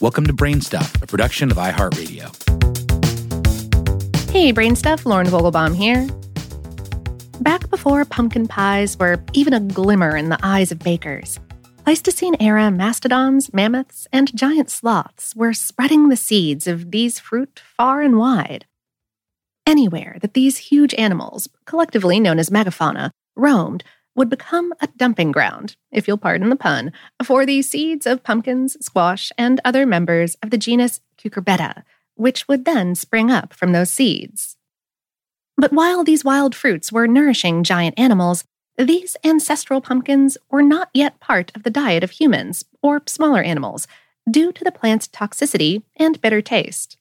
Welcome to Brainstuff, a production of iHeartRadio. Hey, Brainstuff, Lauren Vogelbaum here. Back before pumpkin pies were even a glimmer in the eyes of bakers, Pleistocene era mastodons, mammoths, and giant sloths were spreading the seeds of these fruit far and wide. Anywhere that these huge animals, collectively known as megafauna, roamed would become a dumping ground, if you'll pardon the pun, for the seeds of pumpkins, squash, and other members of the genus Cucurbita, which would then spring up from those seeds. But while these wild fruits were nourishing giant animals, these ancestral pumpkins were not yet part of the diet of humans or smaller animals due to the plant's toxicity and bitter taste.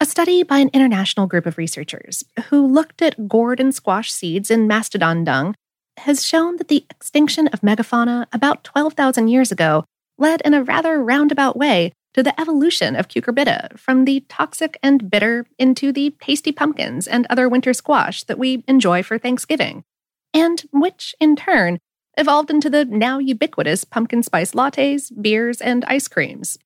A study by an international group of researchers who looked at gourd and squash seeds in mastodon dung has shown that the extinction of megafauna about 12,000 years ago led in a rather roundabout way to the evolution of cucurbita from the toxic and bitter into the tasty pumpkins and other winter squash that we enjoy for Thanksgiving, and which, in turn, evolved into the now ubiquitous pumpkin spice lattes, beers, and ice creams.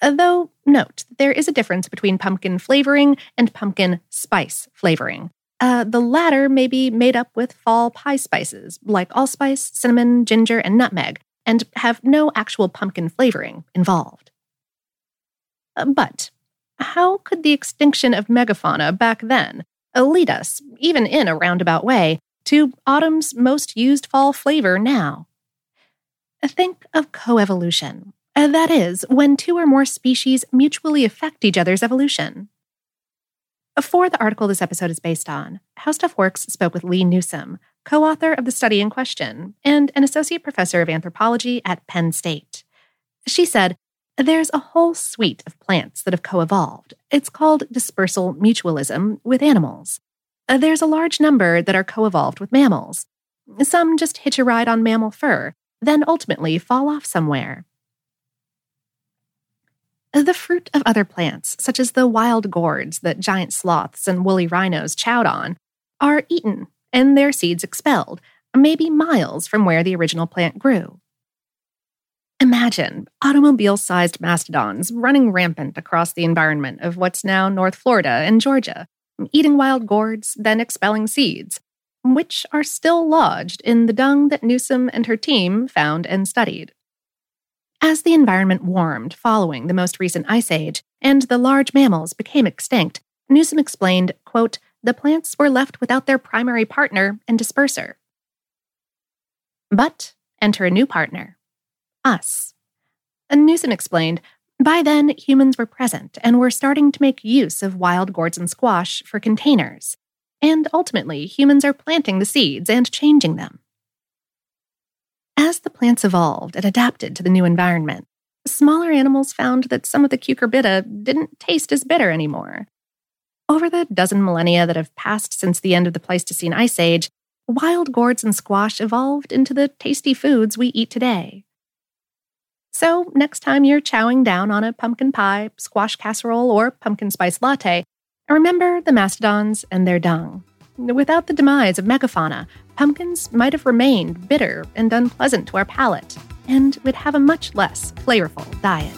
Though, note, there is a difference between pumpkin flavoring and pumpkin spice flavoring. Uh, the latter may be made up with fall pie spices like allspice, cinnamon, ginger, and nutmeg, and have no actual pumpkin flavoring involved. Uh, but how could the extinction of megafauna back then lead us, even in a roundabout way, to autumn's most used fall flavor now? Think of coevolution, that is, when two or more species mutually affect each other's evolution. For the article this episode is based on, How Stuff Works spoke with Lee Newsom, co author of the study in question and an associate professor of anthropology at Penn State. She said, There's a whole suite of plants that have co evolved. It's called dispersal mutualism with animals. There's a large number that are co evolved with mammals. Some just hitch a ride on mammal fur, then ultimately fall off somewhere. The fruit of other plants, such as the wild gourds that giant sloths and woolly rhinos chowed on, are eaten and their seeds expelled, maybe miles from where the original plant grew. Imagine automobile sized mastodons running rampant across the environment of what's now North Florida and Georgia, eating wild gourds, then expelling seeds, which are still lodged in the dung that Newsom and her team found and studied. As the environment warmed following the most recent ice age and the large mammals became extinct, Newsom explained, quote, the plants were left without their primary partner and disperser. But enter a new partner us. And Newsom explained, by then, humans were present and were starting to make use of wild gourds and squash for containers. And ultimately, humans are planting the seeds and changing them. The plants evolved and adapted to the new environment, smaller animals found that some of the cucurbita didn't taste as bitter anymore. Over the dozen millennia that have passed since the end of the Pleistocene Ice Age, wild gourds and squash evolved into the tasty foods we eat today. So, next time you're chowing down on a pumpkin pie, squash casserole, or pumpkin spice latte, remember the mastodons and their dung. Without the demise of megafauna, pumpkins might have remained bitter and unpleasant to our palate, and would have a much less flavorful diet.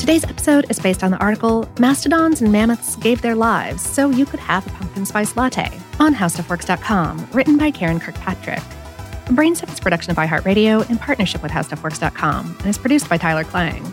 Today's episode is based on the article Mastodons and Mammoths Gave Their Lives So You Could Have a Pumpkin Spice Latte on HowStuffWorks.com, written by Karen Kirkpatrick. Brainstuff is production of iHeartRadio in partnership with HowStuffWorks.com and is produced by Tyler Klang.